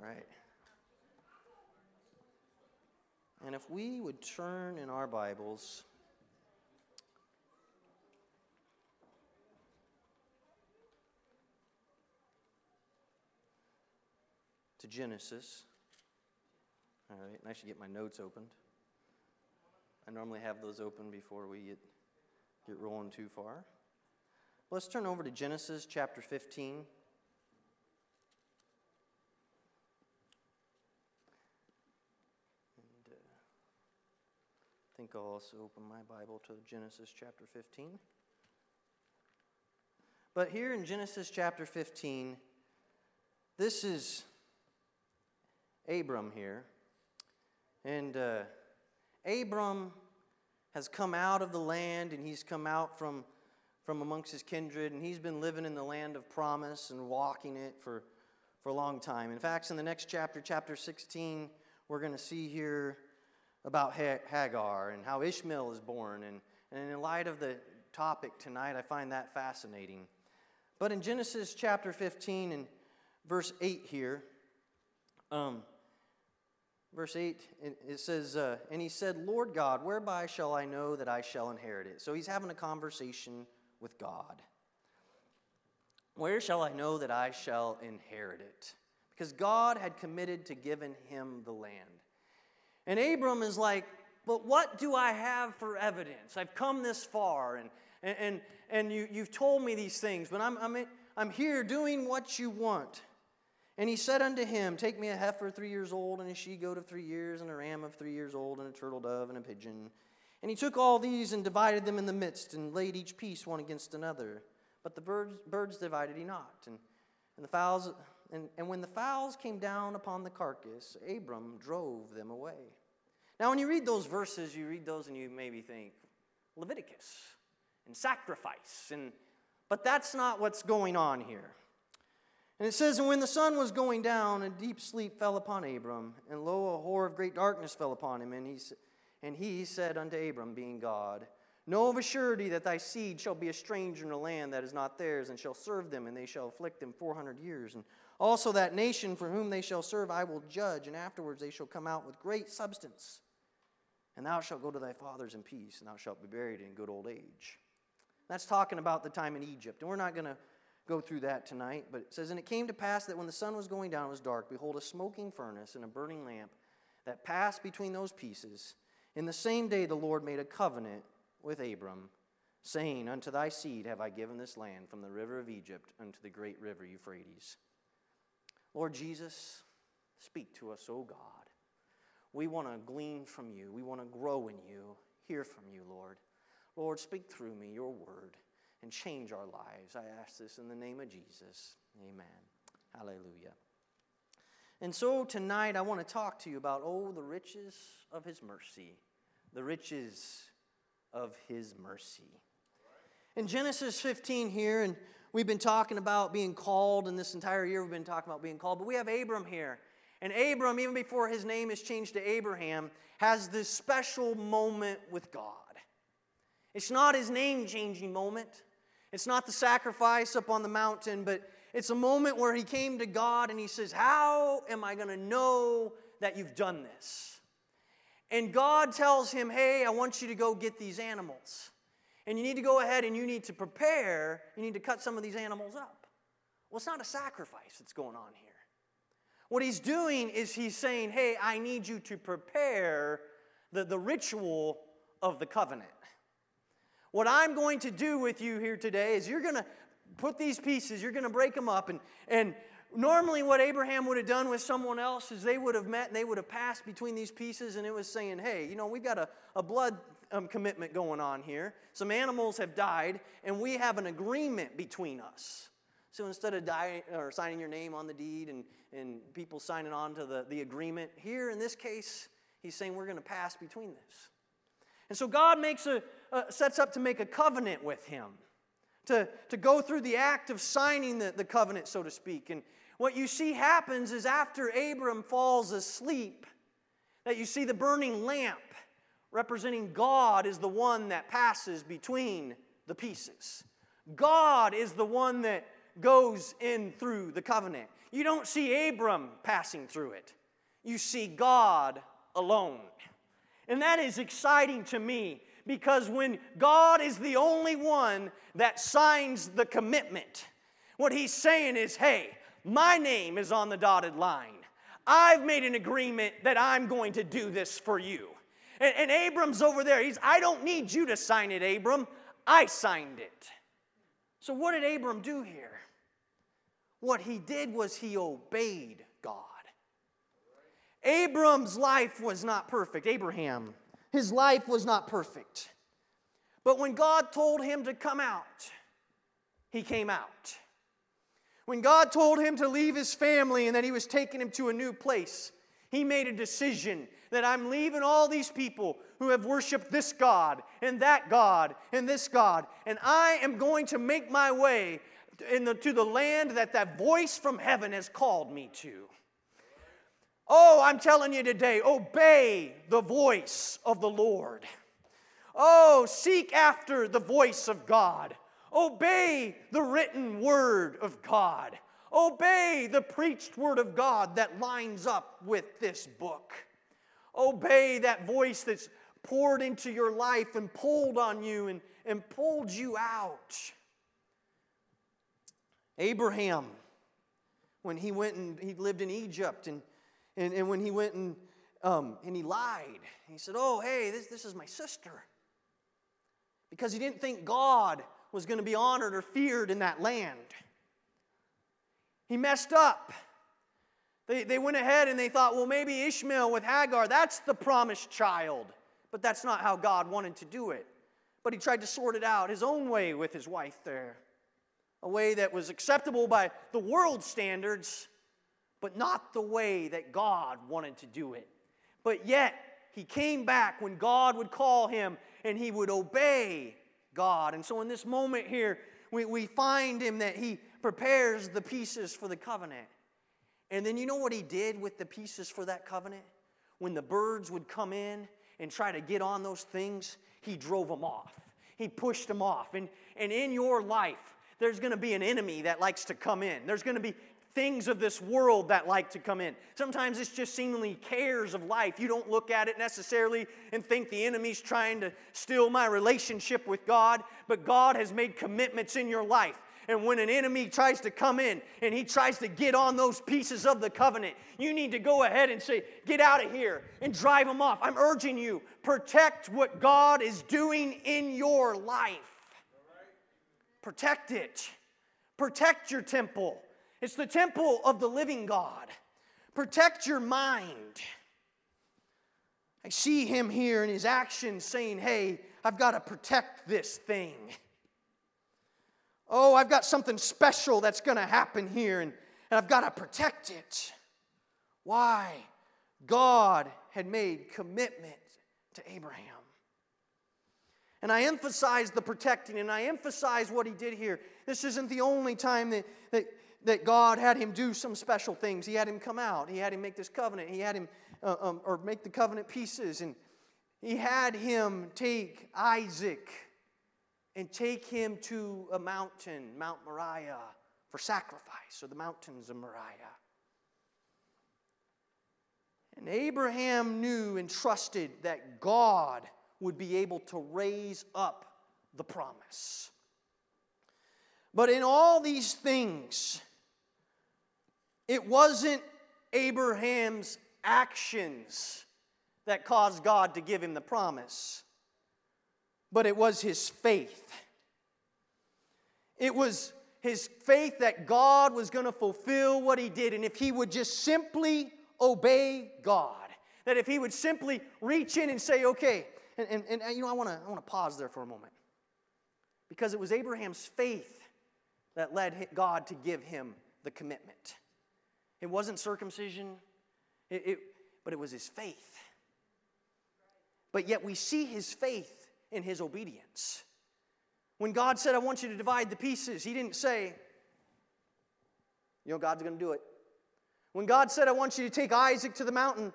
All right. And if we would turn in our Bibles to Genesis. All right, and I should get my notes opened. I normally have those open before we get, get rolling too far. Let's turn over to Genesis chapter 15. I think I'll also open my Bible to Genesis chapter 15. But here in Genesis chapter 15, this is Abram here. And uh, Abram has come out of the land and he's come out from, from amongst his kindred and he's been living in the land of promise and walking it for, for a long time. In fact, in the next chapter, chapter 16, we're going to see here about Hagar and how Ishmael is born. And, and in light of the topic tonight, I find that fascinating. But in Genesis chapter 15 and verse 8 here, um, verse 8, it says, uh, And he said, Lord God, whereby shall I know that I shall inherit it? So he's having a conversation with God. Where shall I know that I shall inherit it? Because God had committed to giving him the land. And Abram is like, But what do I have for evidence? I've come this far, and, and, and you, you've told me these things, but I'm, I'm, I'm here doing what you want. And he said unto him, Take me a heifer three years old, and a she goat of three years, and a ram of three years old, and a turtle dove, and a pigeon. And he took all these and divided them in the midst, and laid each piece one against another. But the birds, birds divided he not. And, and, the fowls, and, and when the fowls came down upon the carcass, Abram drove them away. Now, when you read those verses, you read those and you maybe think, Leviticus and sacrifice. And, but that's not what's going on here. And it says, And when the sun was going down, a deep sleep fell upon Abram, and lo, a horror of great darkness fell upon him. And he, and he said unto Abram, being God, Know of a surety that thy seed shall be a stranger in a land that is not theirs, and shall serve them, and they shall afflict them four hundred years. And also that nation for whom they shall serve I will judge, and afterwards they shall come out with great substance. And thou shalt go to thy fathers in peace, and thou shalt be buried in good old age. That's talking about the time in Egypt. And we're not going to go through that tonight, but it says, And it came to pass that when the sun was going down, it was dark. Behold, a smoking furnace and a burning lamp that passed between those pieces. In the same day, the Lord made a covenant with Abram, saying, Unto thy seed have I given this land from the river of Egypt unto the great river Euphrates. Lord Jesus, speak to us, O God. We want to glean from you, we want to grow in you, hear from you, Lord. Lord, speak through me your word and change our lives. I ask this in the name of Jesus. Amen. Hallelujah. And so tonight I want to talk to you about, oh, the riches of his mercy. The riches of his mercy. In Genesis 15 here, and we've been talking about being called, and this entire year we've been talking about being called, but we have Abram here. And Abram, even before his name is changed to Abraham, has this special moment with God. It's not his name changing moment. It's not the sacrifice up on the mountain, but it's a moment where he came to God and he says, How am I going to know that you've done this? And God tells him, Hey, I want you to go get these animals. And you need to go ahead and you need to prepare, you need to cut some of these animals up. Well, it's not a sacrifice that's going on here. What he's doing is he's saying, Hey, I need you to prepare the, the ritual of the covenant. What I'm going to do with you here today is you're going to put these pieces, you're going to break them up. And, and normally, what Abraham would have done with someone else is they would have met and they would have passed between these pieces, and it was saying, hey, you know, we've got a, a blood um, commitment going on here. Some animals have died, and we have an agreement between us. So instead of dying, or signing your name on the deed and, and people signing on to the, the agreement, here in this case, he's saying we're going to pass between this. And so God makes a, sets up to make a covenant with him, to, to go through the act of signing the, the covenant, so to speak. And what you see happens is after Abram falls asleep, that you see the burning lamp representing God is the one that passes between the pieces. God is the one that goes in through the covenant. You don't see Abram passing through it, you see God alone. And that is exciting to me because when God is the only one that signs the commitment, what he's saying is, hey, my name is on the dotted line. I've made an agreement that I'm going to do this for you. And, and Abram's over there. He's, I don't need you to sign it, Abram. I signed it. So, what did Abram do here? What he did was he obeyed God. Abram's life was not perfect. Abraham, his life was not perfect. But when God told him to come out, he came out. When God told him to leave his family and that he was taking him to a new place, he made a decision that I'm leaving all these people who have worshiped this God and that God and this God, and I am going to make my way the, to the land that that voice from heaven has called me to. Oh, I'm telling you today, obey the voice of the Lord. Oh, seek after the voice of God. Obey the written word of God. Obey the preached word of God that lines up with this book. Obey that voice that's poured into your life and pulled on you and, and pulled you out. Abraham, when he went and he lived in Egypt, and, and, and when he went and, um, and he lied, he said, Oh, hey, this, this is my sister. Because he didn't think God was going to be honored or feared in that land. He messed up. They, they went ahead and they thought, well, maybe Ishmael with Hagar, that's the promised child. But that's not how God wanted to do it. But he tried to sort it out his own way with his wife there. A way that was acceptable by the world standards, but not the way that God wanted to do it. But yet, he came back when God would call him and he would obey God. And so, in this moment here, we, we find him that he prepares the pieces for the covenant. And then you know what he did with the pieces for that covenant? When the birds would come in and try to get on those things, he drove them off. He pushed them off. And, and in your life, there's going to be an enemy that likes to come in. There's going to be things of this world that like to come in. Sometimes it's just seemingly cares of life. You don't look at it necessarily and think the enemy's trying to steal my relationship with God, but God has made commitments in your life. And when an enemy tries to come in and he tries to get on those pieces of the covenant, you need to go ahead and say, Get out of here and drive them off. I'm urging you, protect what God is doing in your life. Protect it. Protect your temple. It's the temple of the living God. Protect your mind. I see him here in his actions saying, Hey, I've got to protect this thing. Oh, I've got something special that's going to happen here, and, and I've got to protect it. Why? God had made commitment to Abraham. And I emphasize the protecting, and I emphasize what he did here. This isn't the only time that, that, that God had him do some special things. He had him come out, he had him make this covenant, he had him, uh, um, or make the covenant pieces, and he had him take Isaac and take him to a mountain, Mount Moriah, for sacrifice, or the mountains of Moriah. And Abraham knew and trusted that God would be able to raise up the promise. But in all these things, it wasn't Abraham's actions that caused God to give him the promise but it was his faith. It was his faith that God was going to fulfill what he did. And if he would just simply obey God, that if he would simply reach in and say, okay, and, and, and you know, I want to I wanna pause there for a moment. Because it was Abraham's faith that led God to give him the commitment. It wasn't circumcision, it, it, but it was his faith. But yet we see his faith in his obedience. When God said, I want you to divide the pieces, he didn't say, You know, God's going to do it. When God said, I want you to take Isaac to the mountain,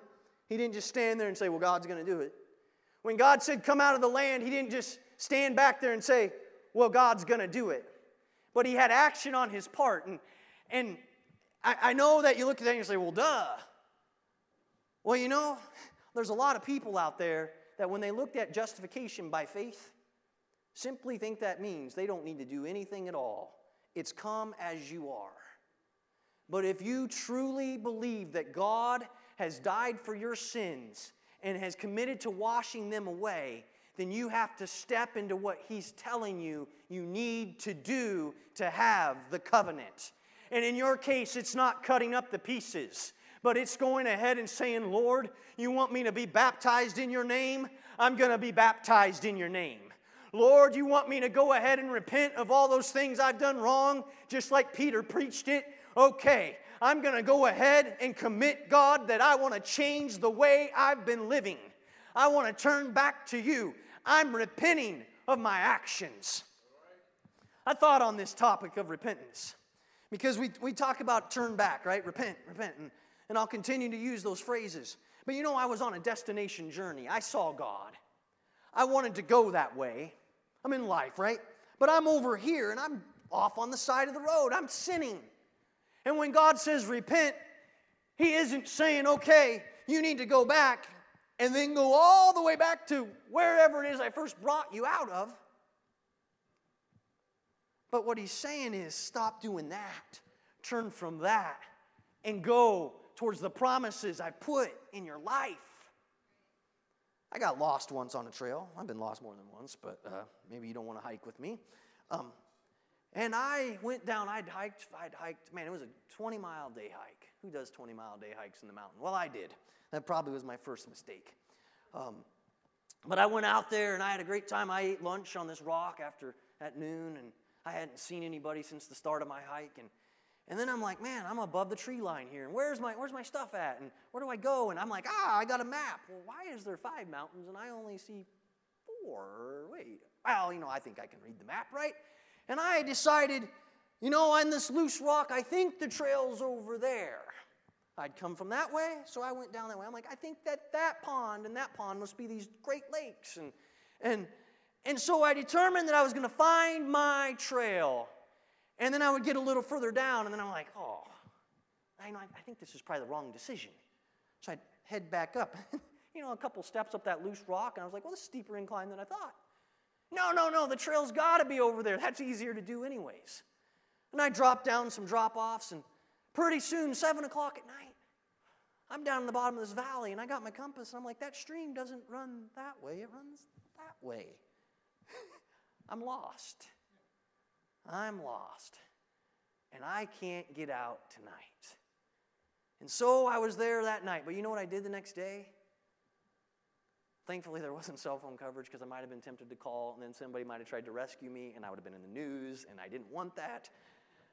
he didn't just stand there and say, Well, God's going to do it. When God said, Come out of the land, he didn't just stand back there and say, Well, God's going to do it. but he had action on his part. And, and I, I know that you look at that and you say, well, duh. Well, you know, there's a lot of people out there that when they looked at justification by faith, simply think that means they don't need to do anything at all. It's come as you are. But if you truly believe that God has died for your sins and has committed to washing them away, then you have to step into what He's telling you you need to do to have the covenant. And in your case, it's not cutting up the pieces, but it's going ahead and saying, Lord, you want me to be baptized in your name? I'm going to be baptized in your name. Lord, you want me to go ahead and repent of all those things I've done wrong, just like Peter preached it? Okay, I'm going to go ahead and commit, God, that I want to change the way I've been living. I want to turn back to you. I'm repenting of my actions. I thought on this topic of repentance because we, we talk about turn back, right? Repent, repent. And, and I'll continue to use those phrases. But you know, I was on a destination journey. I saw God. I wanted to go that way. I'm in life, right? But I'm over here and I'm off on the side of the road. I'm sinning. And when God says repent, He isn't saying, okay, you need to go back and then go all the way back to wherever it is I first brought you out of. But what he's saying is stop doing that, turn from that, and go towards the promises I put in your life. I got lost once on a trail. I've been lost more than once, but uh, maybe you don't want to hike with me. Um, and I went down, I'd hiked, I'd hiked, man, it was a 20 mile day hike. Who does 20 mile day hikes in the mountain? Well, I did. That probably was my first mistake. Um, but I went out there and I had a great time. I ate lunch on this rock after at noon, and I hadn't seen anybody since the start of my hike. And, and then I'm like, man, I'm above the tree line here. And where's my, where's my stuff at? And where do I go? And I'm like, ah, I got a map. Well, why is there five mountains and I only see four? Wait, well, you know, I think I can read the map, right? And I decided, you know, on this loose rock, I think the trail's over there. I'd come from that way, so I went down that way. I'm like, I think that that pond and that pond must be these Great Lakes. And, and, and so I determined that I was going to find my trail. And then I would get a little further down, and then I'm like, oh, I, know, I think this is probably the wrong decision. So I'd head back up, you know, a couple steps up that loose rock, and I was like, well, this is steeper incline than I thought. No, no, no, the trail's got to be over there. That's easier to do, anyways. And I dropped down some drop offs, and Pretty soon, 7 o'clock at night, I'm down in the bottom of this valley and I got my compass and I'm like, that stream doesn't run that way, it runs that way. I'm lost. I'm lost. And I can't get out tonight. And so I was there that night. But you know what I did the next day? Thankfully, there wasn't cell phone coverage because I might have been tempted to call, and then somebody might have tried to rescue me, and I would have been in the news, and I didn't want that.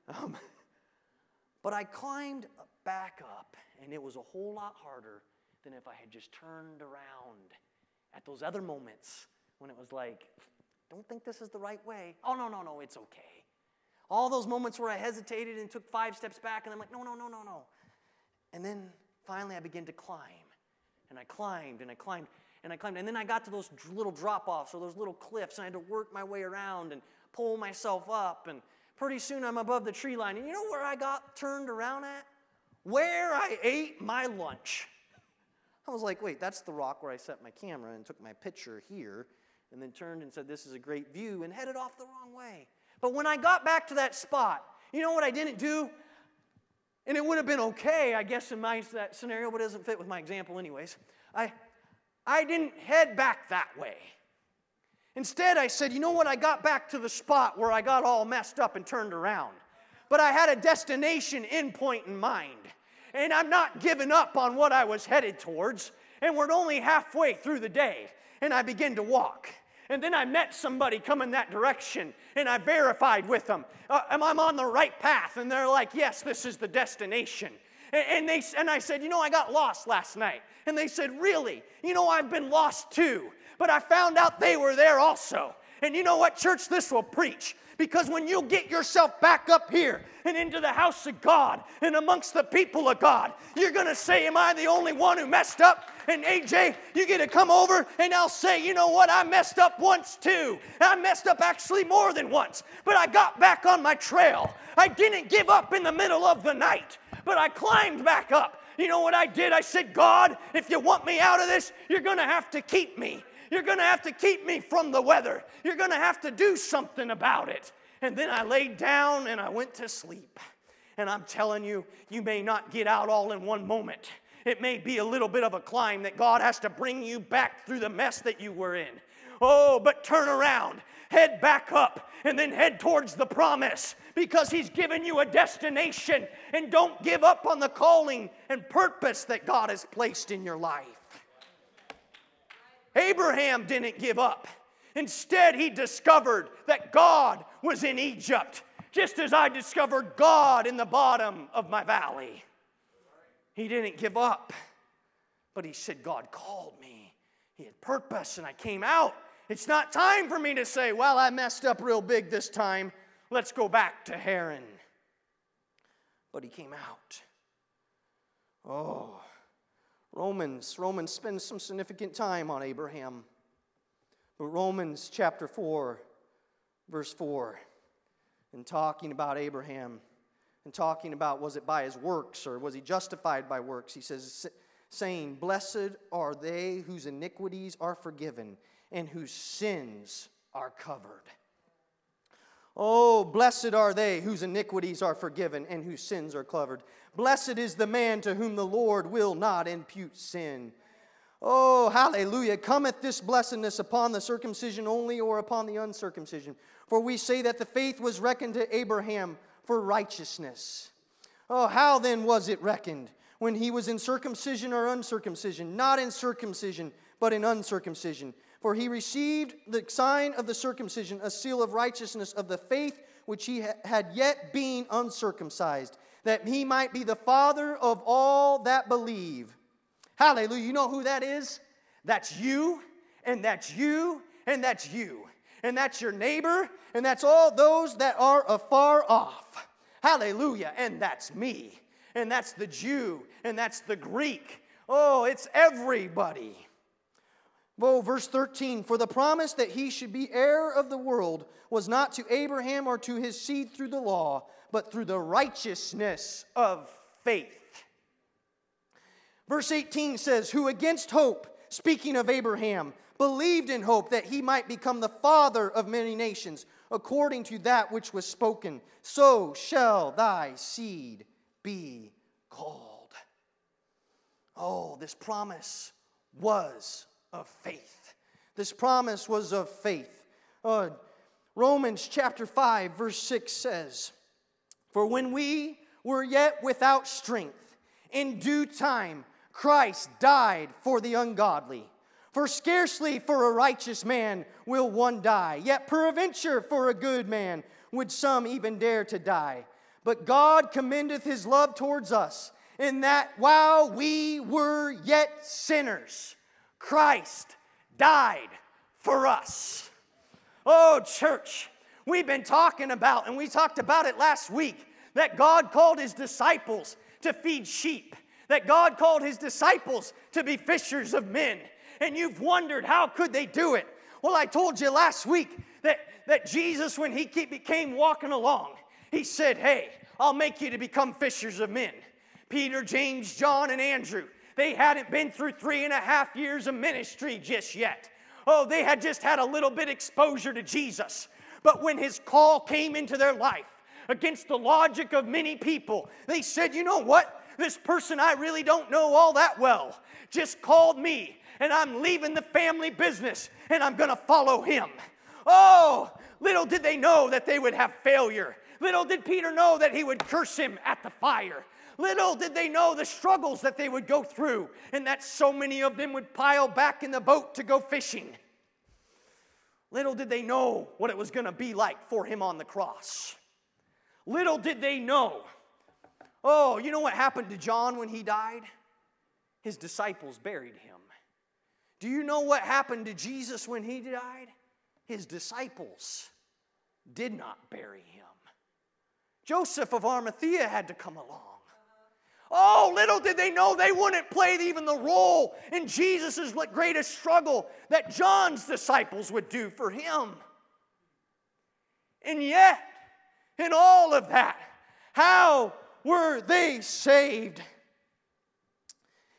Um, but I climbed back up, and it was a whole lot harder than if I had just turned around at those other moments when it was like, don't think this is the right way. Oh, no, no, no, it's okay. All those moments where I hesitated and took five steps back, and I'm like, no, no, no, no, no. And then finally I began to climb. And I climbed and I climbed and I climbed. And then I got to those little drop offs or those little cliffs, and I had to work my way around and pull myself up. And Pretty soon I'm above the tree line. And you know where I got turned around at? Where I ate my lunch. I was like, wait, that's the rock where I set my camera and took my picture here, and then turned and said, this is a great view, and headed off the wrong way. But when I got back to that spot, you know what I didn't do? And it would have been okay, I guess, in my that scenario, but it doesn't fit with my example, anyways. I, I didn't head back that way. Instead, I said, you know what? I got back to the spot where I got all messed up and turned around. But I had a destination endpoint in mind. And I'm not giving up on what I was headed towards. And we're only halfway through the day. And I begin to walk. And then I met somebody coming that direction, and I verified with them, uh, am I on the right path? And they're like, yes, this is the destination. And, and, they, and I said, you know, I got lost last night. And they said, really? You know, I've been lost too but I found out they were there also. And you know what, church? This will preach. Because when you get yourself back up here and into the house of God and amongst the people of God, you're going to say, Am I the only one who messed up? And AJ, you get to come over and I'll say, You know what? I messed up once too. I messed up actually more than once, but I got back on my trail. I didn't give up in the middle of the night, but I climbed back up. You know what I did? I said, God, if you want me out of this, you're going to have to keep me. You're going to have to keep me from the weather. You're going to have to do something about it. And then I laid down and I went to sleep. And I'm telling you, you may not get out all in one moment. It may be a little bit of a climb that God has to bring you back through the mess that you were in. Oh, but turn around, head back up, and then head towards the promise because He's given you a destination. And don't give up on the calling and purpose that God has placed in your life. Abraham didn't give up. Instead, he discovered that God was in Egypt, just as I discovered God in the bottom of my valley. He didn't give up, but he said, God called me. He had purpose, and I came out. It's not time for me to say, Well, I messed up real big this time. Let's go back to Haran. But he came out. Oh, Romans, Romans spends some significant time on Abraham. But Romans chapter 4, verse 4, and talking about Abraham and talking about was it by his works or was he justified by works, he says, saying, Blessed are they whose iniquities are forgiven and whose sins are covered. Oh, blessed are they whose iniquities are forgiven and whose sins are covered. Blessed is the man to whom the Lord will not impute sin. Oh, hallelujah. Cometh this blessedness upon the circumcision only or upon the uncircumcision? For we say that the faith was reckoned to Abraham for righteousness. Oh, how then was it reckoned? When he was in circumcision or uncircumcision? Not in circumcision, but in uncircumcision. For he received the sign of the circumcision, a seal of righteousness of the faith which he had yet been uncircumcised, that he might be the father of all that believe Hallelujah. You know who that is? That's you, and that's you, and that's you. And that's your neighbor, and that's all those that are afar off. Hallelujah. And that's me, and that's the Jew, and that's the Greek. Oh, it's everybody. Oh, verse 13 For the promise that he should be heir of the world was not to Abraham or to his seed through the law, but through the righteousness of faith. Verse 18 says, Who against hope, speaking of Abraham, believed in hope that he might become the father of many nations, according to that which was spoken, so shall thy seed be called. Oh, this promise was of faith. This promise was of faith. Uh, Romans chapter 5, verse 6 says, For when we were yet without strength, in due time, Christ died for the ungodly. For scarcely for a righteous man will one die, yet peradventure for a good man would some even dare to die. But God commendeth his love towards us, in that while we were yet sinners, Christ died for us. Oh, church, we've been talking about, and we talked about it last week, that God called his disciples to feed sheep that God called his disciples to be fishers of men. And you've wondered, how could they do it? Well, I told you last week that, that Jesus, when he came walking along, he said, Hey, I'll make you to become fishers of men. Peter, James, John, and Andrew, they hadn't been through three and a half years of ministry just yet. Oh, they had just had a little bit exposure to Jesus. But when his call came into their life, against the logic of many people, they said, You know what? This person I really don't know all that well just called me, and I'm leaving the family business and I'm to follow him. Oh, little did they know that they would have failure. Little did Peter know that he would curse him at the fire. Little did they know the struggles that they would go through, and that so many of them would pile back in the boat to go fishing. Little did they know what it was going to be like for him on the cross. Little did they know Oh, you know what happened to John when he died? His disciples buried him. Do you know what happened to Jesus when he died? his disciples did not bury him. Joseph of Arimathea had to come along. Oh, little did they know they wouldn't play even the role in Jesus' greatest struggle that John's disciples would do for him. And yet, in all of that, how were they saved?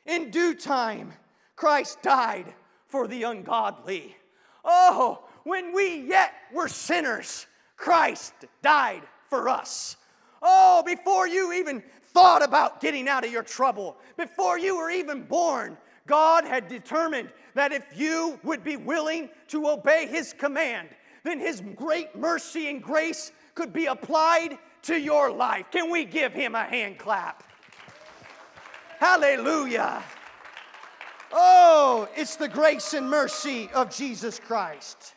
In due time, Christ died for the ungodly. Oh, when we yet were sinners, Christ died for us. Oh, before you even thought about getting out of your trouble, before you were even born, God had determined that if you would be willing to obey His command, then His great mercy and grace could be applied to your life. Can we give Him a hand clap? Hallelujah. Oh, it's the grace and mercy of Jesus Christ.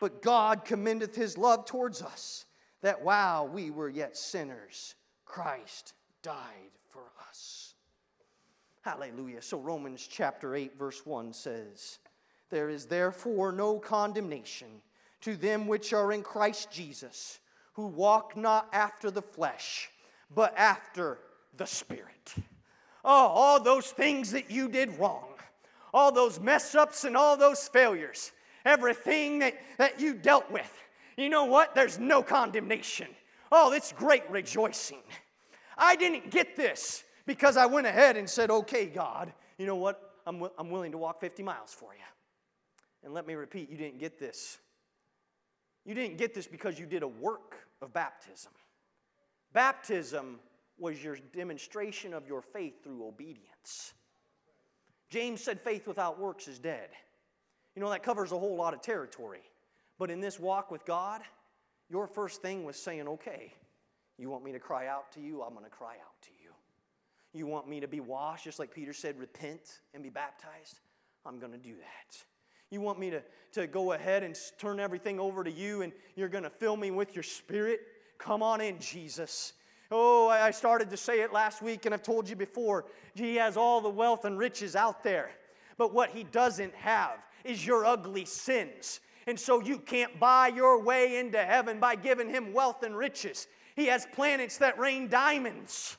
But God commendeth His love towards us, that while we were yet sinners, Christ died for us. Hallelujah. So, Romans chapter 8, verse 1 says, There is therefore no condemnation to them which are in Christ Jesus, who walk not after the flesh, but after the Spirit. Oh, all those things that you did wrong, all those mess ups and all those failures, everything that, that you dealt with, you know what? There's no condemnation. Oh, it's great rejoicing. I didn't get this because I went ahead and said, okay, God, you know what? I'm, w- I'm willing to walk 50 miles for you. And let me repeat, you didn't get this. You didn't get this because you did a work of baptism. Baptism was your demonstration of your faith through obedience. James said, faith without works is dead. You know, that covers a whole lot of territory. But in this walk with God, your first thing was saying, okay, you want me to cry out to you? I'm going to cry out to you. You want me to be washed, just like Peter said, repent and be baptized? I'm going to do that. You want me to, to go ahead and turn everything over to you and you're going to fill me with your spirit? Come on in, Jesus. Oh, I started to say it last week and I've told you before. He has all the wealth and riches out there. But what he doesn't have is your ugly sins. And so you can't buy your way into heaven by giving him wealth and riches. He has planets that rain diamonds.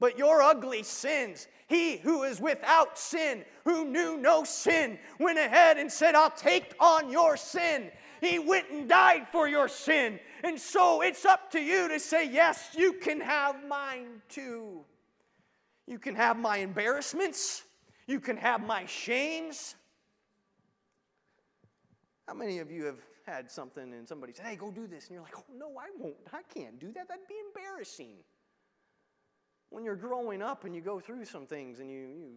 But your ugly sins, he who is without sin, who knew no sin, went ahead and said, I'll take on your sin. He went and died for your sin. And so it's up to you to say, Yes, you can have mine too. You can have my embarrassments. You can have my shames. How many of you have had something and somebody said, hey, go do this? And you're like, oh, no, I won't. I can't do that. That'd be embarrassing. When you're growing up and you go through some things and you, you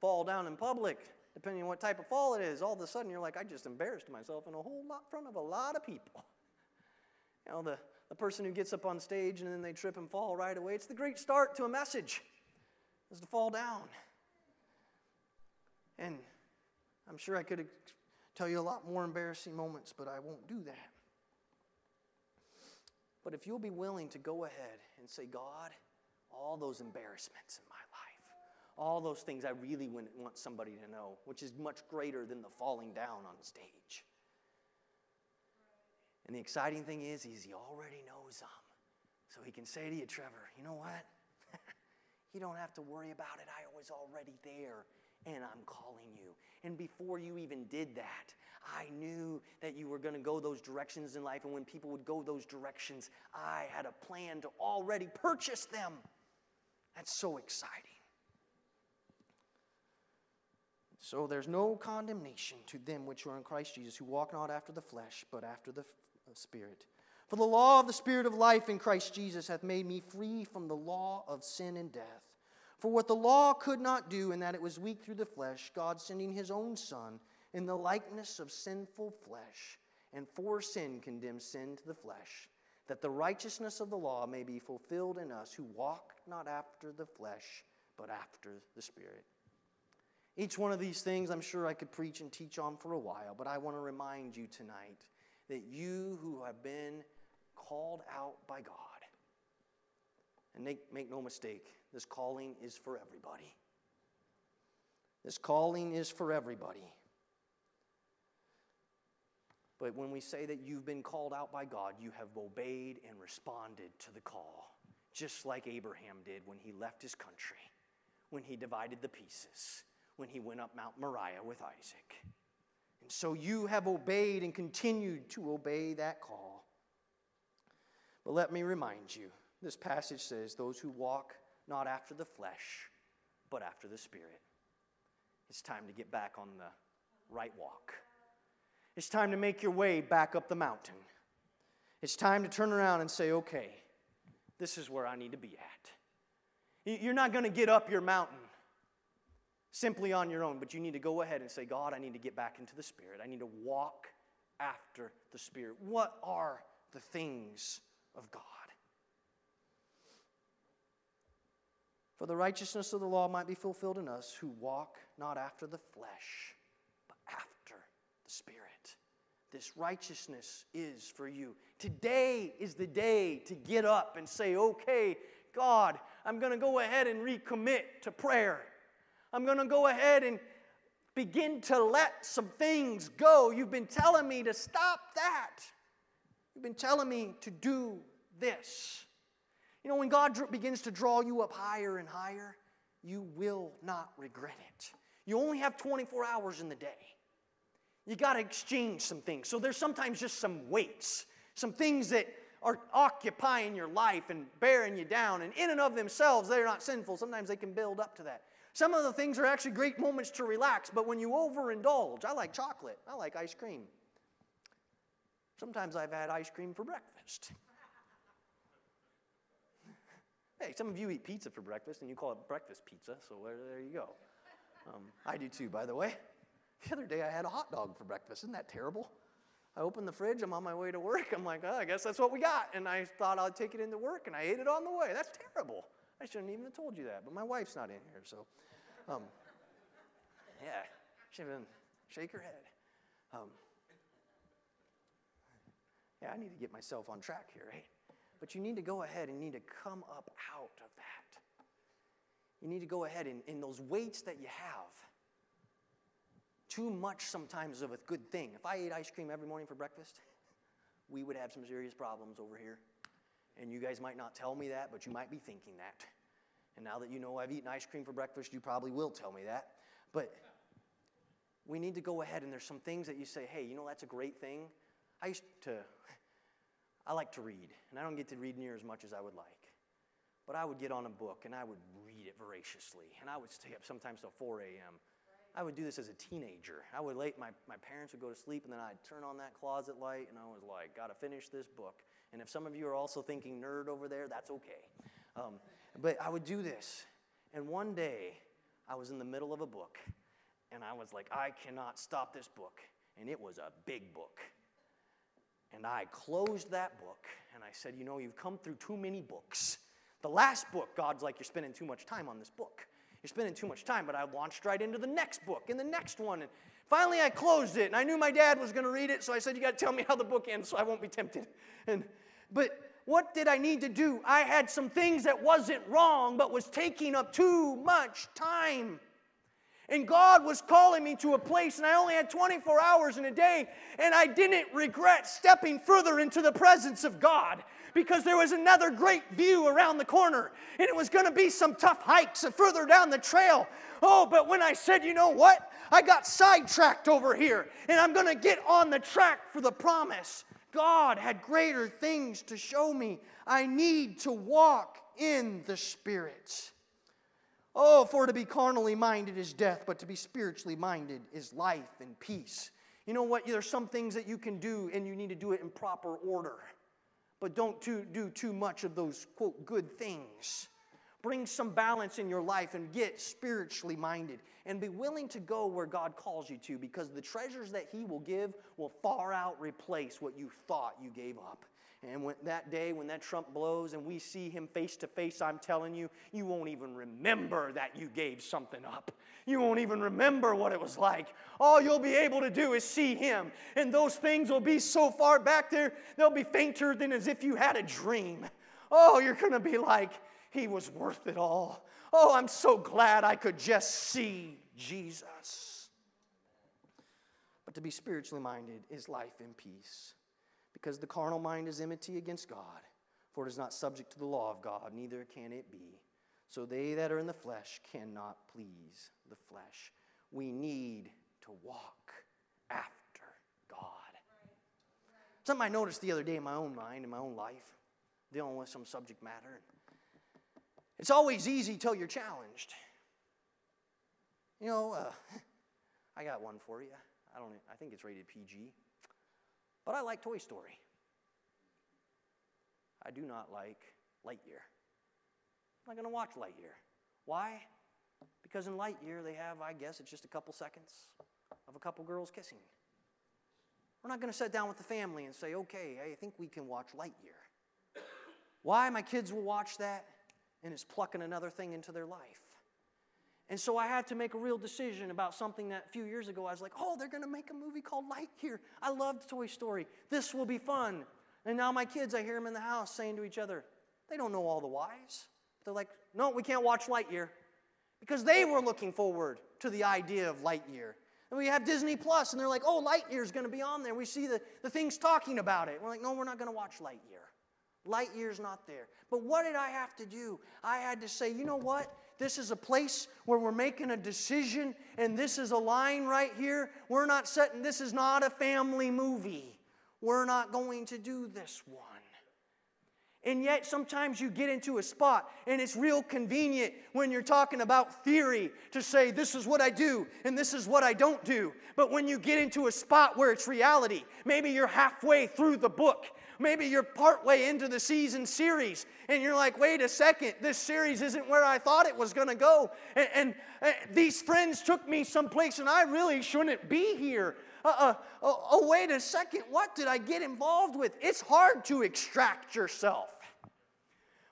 fall down in public, depending on what type of fall it is, all of a sudden you're like, I just embarrassed myself in a whole lot front of a lot of people. You know, the, the person who gets up on stage and then they trip and fall right away, it's the great start to a message, is to fall down. And I'm sure I could tell you a lot more embarrassing moments, but I won't do that. But if you'll be willing to go ahead and say, God, all those embarrassments in my life, all those things I really want somebody to know, which is much greater than the falling down on stage. And the exciting thing is, is he already knows them. So he can say to you, Trevor, you know what? you don't have to worry about it. I was already there, and I'm calling you. And before you even did that, I knew that you were going to go those directions in life. And when people would go those directions, I had a plan to already purchase them. That's so exciting. So there's no condemnation to them which are in Christ Jesus, who walk not after the flesh, but after the uh, Spirit. For the law of the Spirit of life in Christ Jesus hath made me free from the law of sin and death. For what the law could not do, in that it was weak through the flesh, God sending his own Son in the likeness of sinful flesh, and for sin condemned sin to the flesh, that the righteousness of the law may be fulfilled in us who walk not after the flesh, but after the Spirit. Each one of these things I'm sure I could preach and teach on for a while, but I want to remind you tonight that you who have been called out by God, and make, make no mistake, this calling is for everybody. This calling is for everybody. But when we say that you've been called out by God, you have obeyed and responded to the call, just like Abraham did when he left his country, when he divided the pieces, when he went up Mount Moriah with Isaac. And so you have obeyed and continued to obey that call. But let me remind you this passage says, Those who walk not after the flesh, but after the Spirit. It's time to get back on the right walk. It's time to make your way back up the mountain. It's time to turn around and say, okay, this is where I need to be at. You're not going to get up your mountain simply on your own, but you need to go ahead and say, God, I need to get back into the Spirit. I need to walk after the Spirit. What are the things of God? For the righteousness of the law might be fulfilled in us who walk not after the flesh, but after the Spirit. This righteousness is for you. Today is the day to get up and say, okay, God, I'm going to go ahead and recommit to prayer. I'm going to go ahead and begin to let some things go. You've been telling me to stop that. You've been telling me to do this. You know, when God begins to draw you up higher and higher, you will not regret it. You only have 24 hours in the day. You got to exchange some things. So there's sometimes just some weights, some things that are occupying your life and bearing you down. And in and of themselves, they're not sinful. Sometimes they can build up to that. Some of the things are actually great moments to relax, but when you overindulge, I like chocolate, I like ice cream. Sometimes I've had ice cream for breakfast. Hey, some of you eat pizza for breakfast and you call it breakfast pizza, so there you go. Um, I do too, by the way. The other day I had a hot dog for breakfast. Isn't that terrible? I opened the fridge, I'm on my way to work. I'm like, oh, I guess that's what we got. And I thought I'd take it into work, and I ate it on the way. That's terrible. I shouldn't even have told you that, but my wife's not in here, so um, yeah, she been shake her head. Um, yeah, I need to get myself on track here, right? But you need to go ahead and need to come up out of that. You need to go ahead and in those weights that you have too much sometimes of a good thing. If I ate ice cream every morning for breakfast, we would have some serious problems over here. And you guys might not tell me that, but you might be thinking that. And now that you know I've eaten ice cream for breakfast, you probably will tell me that. But we need to go ahead, and there's some things that you say, hey, you know, that's a great thing. I used to, I like to read, and I don't get to read near as much as I would like. But I would get on a book and I would read it voraciously, and I would stay up sometimes till 4 a.m. I would do this as a teenager. I would late, my, my parents would go to sleep, and then I'd turn on that closet light, and I was like, gotta finish this book. And if some of you are also thinking nerd over there, that's okay. Um, but I would do this. And one day, I was in the middle of a book, and I was like, I cannot stop this book. And it was a big book. And I closed that book, and I said, You know, you've come through too many books. The last book, God's like, You're spending too much time on this book. You're spending too much time. But I launched right into the next book and the next one. And finally, I closed it. And I knew my dad was going to read it. So I said, You got to tell me how the book ends so I won't be tempted. And, but what did I need to do? I had some things that wasn't wrong, but was taking up too much time. And God was calling me to a place, and I only had 24 hours in a day, and I didn't regret stepping further into the presence of God because there was another great view around the corner, and it was going to be some tough hikes further down the trail. Oh, but when I said, you know what? I got sidetracked over here, and I'm going to get on the track for the promise. God had greater things to show me. I need to walk in the Spirit. Oh, for to be carnally minded is death, but to be spiritually minded is life and peace. You know what? There's some things that you can do, and you need to do it in proper order but don't too, do too much of those, quote, good things. Bring some balance in your life and get spiritually minded and be willing to go where God calls you to because the treasures that He will give will far out replace what you thought you gave up. And when, that day, when that trump blows and we see him face to face, I'm telling you, you won't even remember that you gave something up. You won't even remember what it was like. All you'll be able to do is see him. And those things will be so far back there, they'll be fainter than as if you had a dream. Oh, you're going to be like, he was worth it all. Oh, I'm so glad I could just see Jesus. But to be spiritually minded is life in peace. Because the carnal mind is enmity against God, for it is not subject to the law of God, neither can it be. So they that are in the flesh cannot please the flesh. We need to walk after God. Something I noticed the other day in my own mind, in my own life, dealing with some subject matter. It's always easy till you're challenged. You know, uh, I got one for you. I don't. I think it's rated PG, but I like Toy Story. I do not like Lightyear. I'm not going to watch Lightyear. Why? Because in Lightyear they have, I guess, it's just a couple seconds of a couple girls kissing. We're not going to sit down with the family and say, okay, I think we can watch Lightyear. Why? My kids will watch that, and it's plucking another thing into their life. And so I had to make a real decision about something that a few years ago I was like, oh, they're going to make a movie called Lightyear. I loved Toy Story. This will be fun. And now my kids, I hear them in the house saying to each other, they don't know all the whys. They're like, no, we can't watch Lightyear. Because they were looking forward to the idea of Lightyear. And we have Disney Plus, and they're like, oh, Lightyear's going to be on there. We see the, the things talking about it. We're like, no, we're not going to watch Lightyear. Lightyear's not there. But what did I have to do? I had to say, you know what? This is a place where we're making a decision, and this is a line right here. We're not setting, this is not a family movie. We're not going to do this one. And yet, sometimes you get into a spot, and it's real convenient when you're talking about theory to say, this is what I do, and this is what I don't do. But when you get into a spot where it's reality, maybe you're halfway through the book, maybe you're partway into the season series, and you're like, wait a second, this series isn't where I thought it was going to go. And, and, and, these friends took me someplace, and I really shouldn't be here. Uh, uh, oh, oh, wait a second, what did I get involved with? It's hard to extract yourself.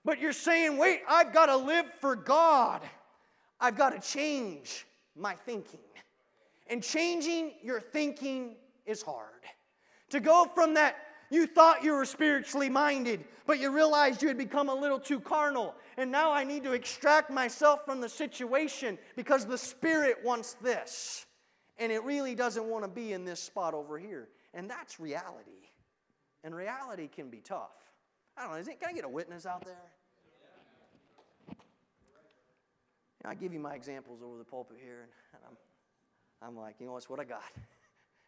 But you're saying, wait, I've got to live for God. I've got to change my thinking. And changing your thinking is hard. To go from that, you thought you were spiritually minded, but you realized you had become a little too carnal. And now I need to extract myself from the situation because the Spirit wants this and it really doesn't want to be in this spot over here. And that's reality. And reality can be tough. I don't know, it, can I get a witness out there? You know, I give you my examples over the pulpit here, and I'm, I'm like, you know, it's what I got.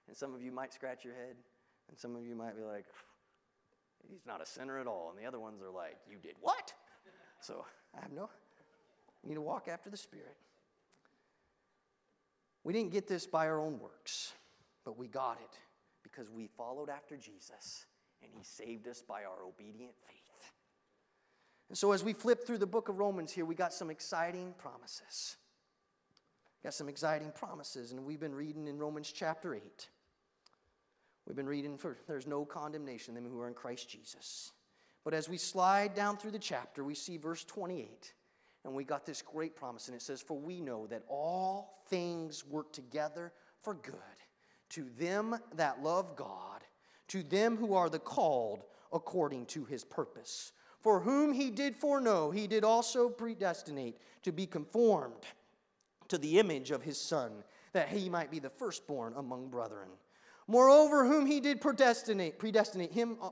And some of you might scratch your head, and some of you might be like, he's not a sinner at all. And the other ones are like, you did what? So I have no, I need to walk after the Spirit. We didn't get this by our own works, but we got it because we followed after Jesus and he saved us by our obedient faith. And so, as we flip through the book of Romans here, we got some exciting promises. Got some exciting promises, and we've been reading in Romans chapter 8. We've been reading for there's no condemnation them who are in Christ Jesus. But as we slide down through the chapter, we see verse 28. And we got this great promise, and it says, For we know that all things work together for good to them that love God, to them who are the called according to his purpose. For whom he did foreknow, he did also predestinate to be conformed to the image of his Son, that he might be the firstborn among brethren. Moreover, whom he did predestinate, predestinate him uh,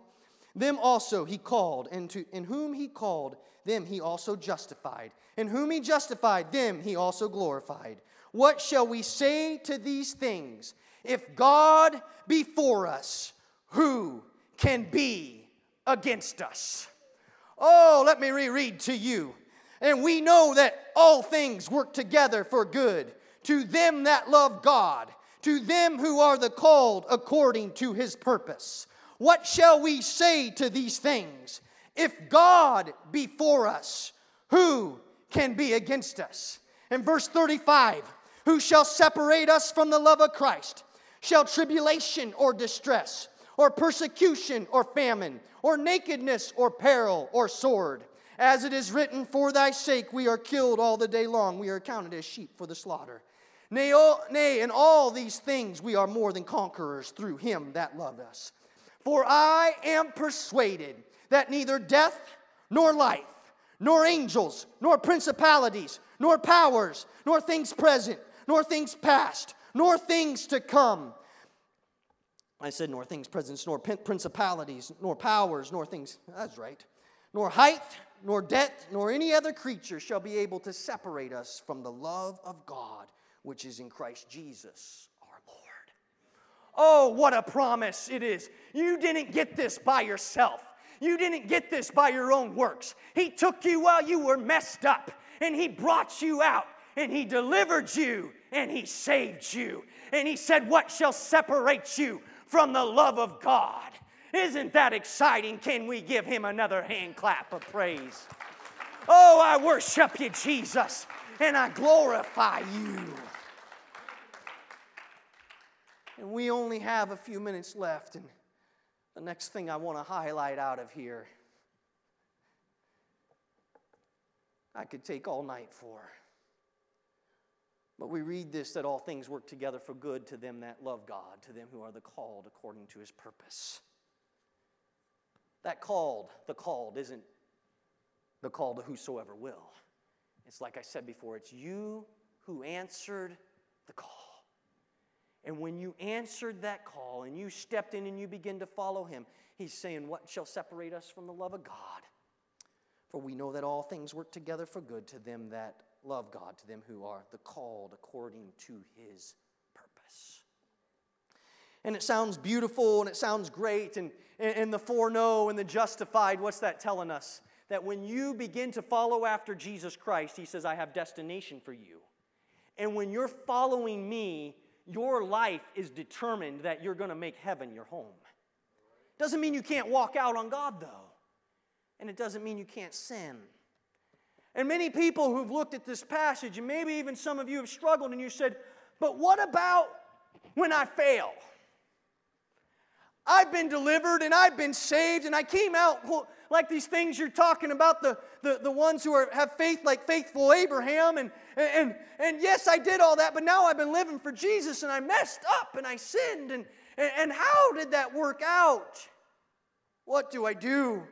them also he called, and to in whom he called, them he also justified. And whom he justified, them he also glorified. What shall we say to these things? If God be for us, who can be against us? Oh, let me reread to you. And we know that all things work together for good to them that love God, to them who are the called according to his purpose. What shall we say to these things? If God be for us, who can be against us? In verse 35, who shall separate us from the love of Christ? Shall tribulation or distress, or persecution or famine, or nakedness or peril or sword? As it is written, For thy sake we are killed all the day long, we are counted as sheep for the slaughter. Nay, oh, nay, in all these things we are more than conquerors through him that loved us. For I am persuaded that neither death nor life, nor angels, nor principalities, nor powers, nor things present, nor things past, nor things to come, I said, nor things present, nor principalities, nor powers, nor things, that's right, nor height, nor depth, nor any other creature shall be able to separate us from the love of God which is in Christ Jesus our Lord. Oh, what a promise it is. You didn't get this by yourself. You didn't get this by your own works. He took you while you were messed up, and He brought you out, and He delivered you, and He saved you. And He said, What shall separate you from the love of God? Isn't that exciting? Can we give Him another hand clap of praise? Oh, I worship you, Jesus, and I glorify you. And we only have a few minutes left. And the next thing I want to highlight out of here, I could take all night for. But we read this that all things work together for good to them that love God, to them who are the called according to his purpose. That called, the called, isn't the call to whosoever will. It's like I said before, it's you who answered the call. And when you answered that call and you stepped in and you begin to follow him, he's saying, What shall separate us from the love of God? For we know that all things work together for good to them that love God, to them who are the called according to his purpose. And it sounds beautiful and it sounds great, and, and the foreknow and the justified, what's that telling us? That when you begin to follow after Jesus Christ, he says, I have destination for you. And when you're following me, your life is determined that you're going to make heaven your home. Doesn't mean you can't walk out on God, though. And it doesn't mean you can't sin. And many people who've looked at this passage, and maybe even some of you have struggled, and you said, But what about when I fail? I've been delivered and I've been saved, and I came out like these things you're talking about, the, the, the ones who are, have faith like faithful Abraham. And, and, and yes, I did all that, but now I've been living for Jesus and I messed up and I sinned. And, and how did that work out? What do I do?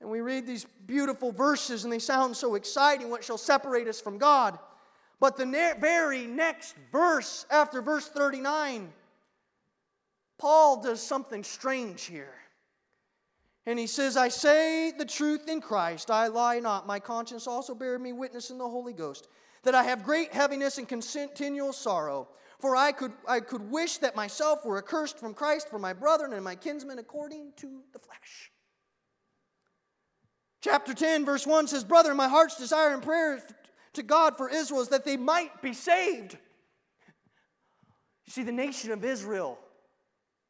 And we read these beautiful verses and they sound so exciting. What shall separate us from God? But the ne- very next verse, after verse 39, Paul does something strange here. And he says, I say the truth in Christ, I lie not. My conscience also bears me witness in the Holy Ghost, that I have great heaviness and continual sorrow. For I could, I could wish that myself were accursed from Christ for my brethren and my kinsmen according to the flesh. Chapter 10, verse 1 says, Brother, my heart's desire and prayer to God for Israel is that they might be saved. You see, the nation of Israel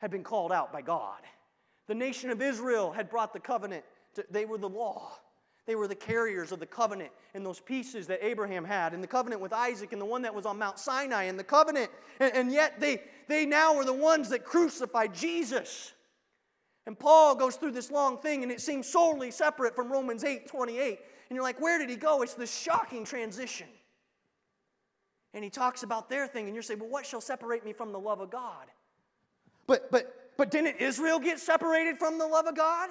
had been called out by God. The nation of Israel had brought the covenant, to, they were the law. They were the carriers of the covenant and those pieces that Abraham had, and the covenant with Isaac, and the one that was on Mount Sinai, and the covenant. And, and yet they, they now were the ones that crucified Jesus. And Paul goes through this long thing, and it seems solely separate from Romans 8 28. And you're like, where did he go? It's this shocking transition. And he talks about their thing, and you're saying, well, what shall separate me from the love of God? But, but but didn't Israel get separated from the love of God?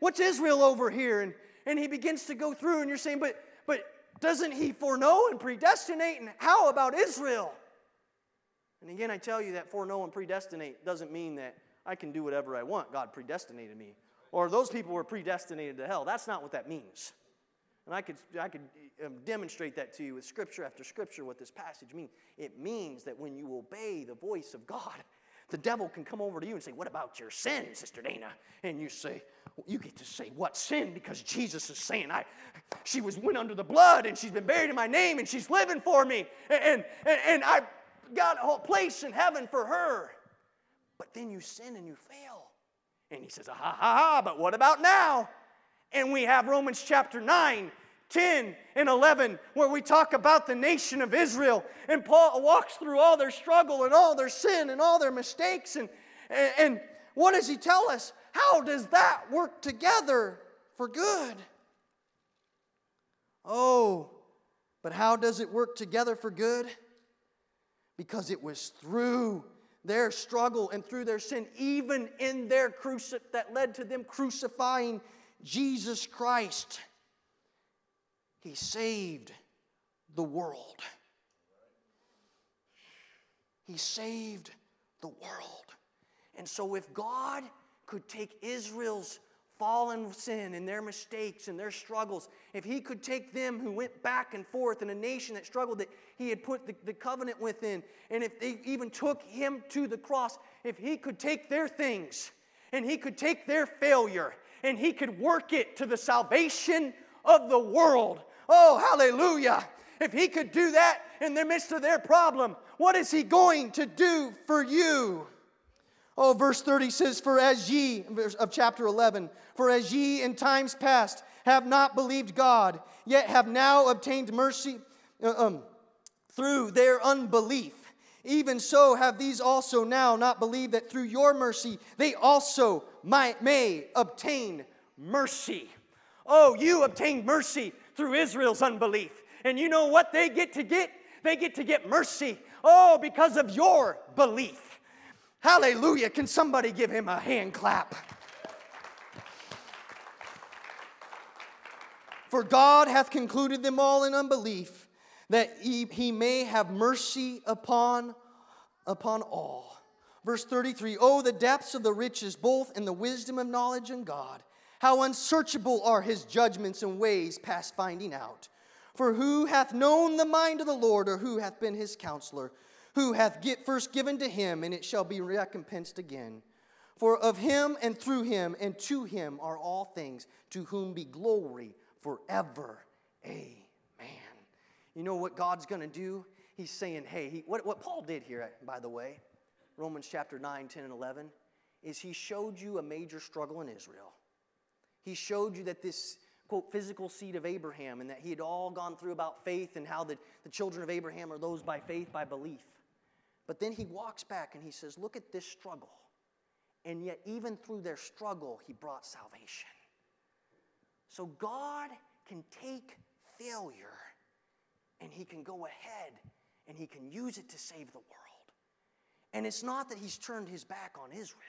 What's Israel over here? And, and he begins to go through, and you're saying, but, but doesn't he foreknow and predestinate? And how about Israel? And again, I tell you that foreknow and predestinate doesn't mean that I can do whatever I want. God predestinated me. Or those people were predestinated to hell. That's not what that means. And I could, I could um, demonstrate that to you with scripture after scripture what this passage means. It means that when you obey the voice of God, the devil can come over to you and say, What about your sin, Sister Dana? And you say, well, You get to say, What sin? Because Jesus is saying, I, She was went under the blood and she's been buried in my name and she's living for me. And, and, and I got a place in heaven for her. But then you sin and you fail. And he says, ah, Ha ha ha, but what about now? And we have Romans chapter 9 10 and 11, where we talk about the nation of Israel. And Paul walks through all their struggle and all their sin and all their mistakes. And, and, and what does he tell us? How does that work together for good? Oh, but how does it work together for good? Because it was through their struggle and through their sin, even in their crucif that led to them crucifying Jesus Christ. He saved the world. He saved the world. And so, if God could take Israel's fallen sin and their mistakes and their struggles, if He could take them who went back and forth in a nation that struggled, that He had put the, the covenant within, and if they even took Him to the cross, if He could take their things and He could take their failure and He could work it to the salvation of the world. Oh, hallelujah. If He could do that in the midst of their problem, what is He going to do for you? Oh, verse 30 says, For as ye, of chapter 11, for as ye in times past have not believed God, yet have now obtained mercy uh, um, through their unbelief, even so have these also now not believed that through your mercy they also might, may obtain mercy. Oh, you obtained mercy through Israel's unbelief. And you know what they get to get? They get to get mercy. Oh, because of your belief. Hallelujah. Can somebody give him a hand clap? For God hath concluded them all in unbelief, that he, he may have mercy upon, upon all. Verse 33 Oh, the depths of the riches, both in the wisdom of knowledge and God. How unsearchable are his judgments and ways past finding out. For who hath known the mind of the Lord, or who hath been his counselor? Who hath get first given to him, and it shall be recompensed again? For of him and through him and to him are all things, to whom be glory forever. Amen. You know what God's going to do? He's saying, hey, he, what, what Paul did here, eh, by the way, Romans chapter 9, 10, and 11, is he showed you a major struggle in Israel. He showed you that this quote, physical seed of Abraham, and that he had all gone through about faith and how the, the children of Abraham are those by faith, by belief. But then he walks back and he says, Look at this struggle. And yet, even through their struggle, he brought salvation. So, God can take failure and he can go ahead and he can use it to save the world. And it's not that he's turned his back on Israel,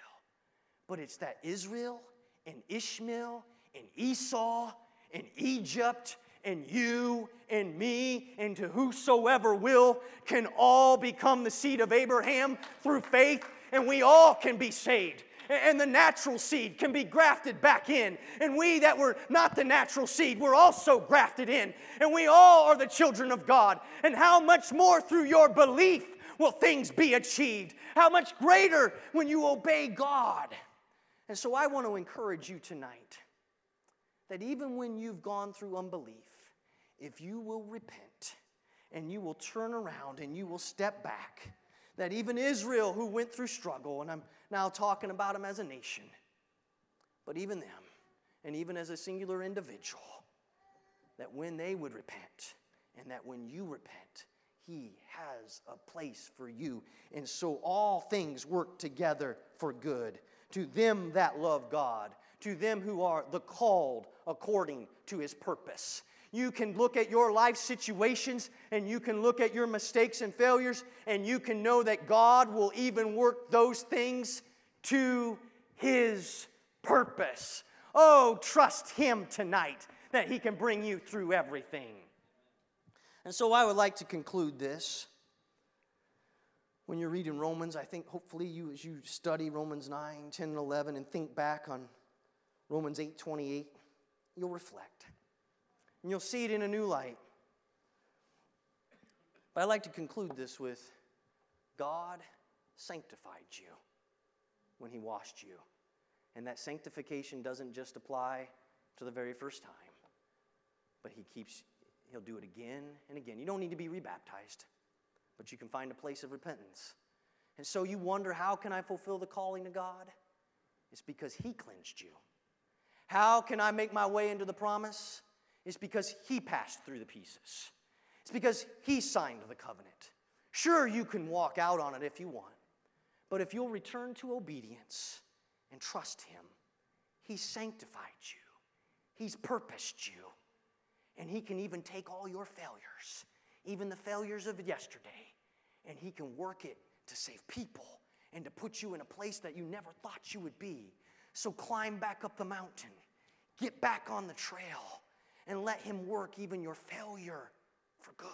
but it's that Israel and Ishmael and Esau and Egypt and you and me and to whosoever will can all become the seed of Abraham through faith, and we all can be saved. And the natural seed can be grafted back in. And we that were not the natural seed, we're also grafted in. And we all are the children of God. And how much more through your belief will things be achieved? How much greater when you obey God? And so I want to encourage you tonight that even when you've gone through unbelief, if you will repent and you will turn around and you will step back, that even Israel, who went through struggle, and I'm now talking about them as a nation, but even them, and even as a singular individual, that when they would repent, and that when you repent, He has a place for you. And so all things work together for good to them that love God to them who are the called according to his purpose. You can look at your life situations and you can look at your mistakes and failures, and you can know that God will even work those things to his purpose. Oh, trust him tonight that he can bring you through everything. And so I would like to conclude this. When you're reading Romans, I think hopefully you, as you study Romans 9, 10, and 11, and think back on Romans 8 28, you'll reflect. And you'll see it in a new light. But I'd like to conclude this with God sanctified you when He washed you. And that sanctification doesn't just apply to the very first time, but He keeps, He'll do it again and again. You don't need to be rebaptized, but you can find a place of repentance. And so you wonder, how can I fulfill the calling to God? It's because He cleansed you. How can I make my way into the promise? It's because He passed through the pieces. It's because He signed the covenant. Sure, you can walk out on it if you want, but if you'll return to obedience and trust Him, He sanctified you, He's purposed you, and He can even take all your failures, even the failures of yesterday, and He can work it to save people and to put you in a place that you never thought you would be so climb back up the mountain, get back on the trail, and let Him work even your failure for good.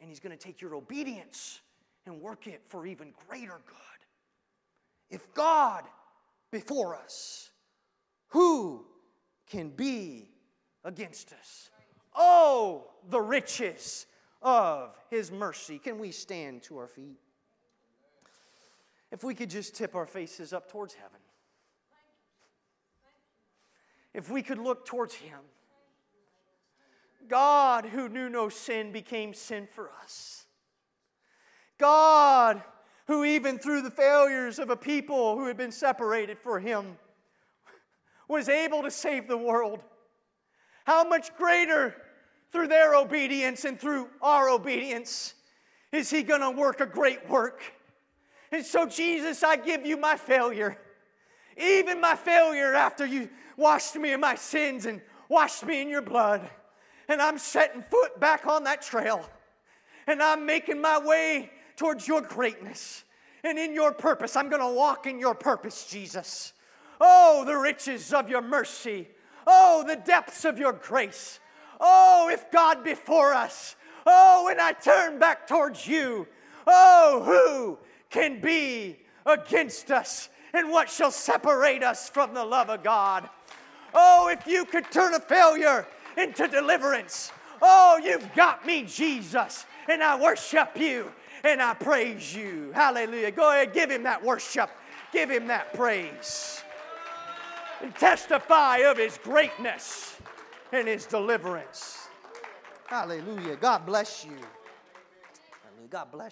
And He's going to take your obedience and work it for even greater good. If God before us, who can be against us? Oh, the riches of his mercy. Can we stand to our feet? If we could just tip our faces up towards heaven. If we could look towards him. God, who knew no sin, became sin for us. God, who even through the failures of a people who had been separated for him, was able to save the world. How much greater through their obedience and through our obedience is he going to work a great work? And so, Jesus, I give you my failure. Even my failure after you washed me in my sins and washed me in your blood and I'm setting foot back on that trail and I'm making my way towards your greatness and in your purpose. I'm going to walk in your purpose, Jesus. Oh, the riches of your mercy. Oh, the depths of your grace. Oh, if God before us. Oh, when I turn back towards you. Oh, who can be against us? And what shall separate us from the love of God? Oh, if you could turn a failure into deliverance. Oh, you've got me, Jesus, and I worship you and I praise you. Hallelujah. Go ahead, give him that worship, give him that praise. And testify of his greatness and his deliverance. Hallelujah. God bless you. God bless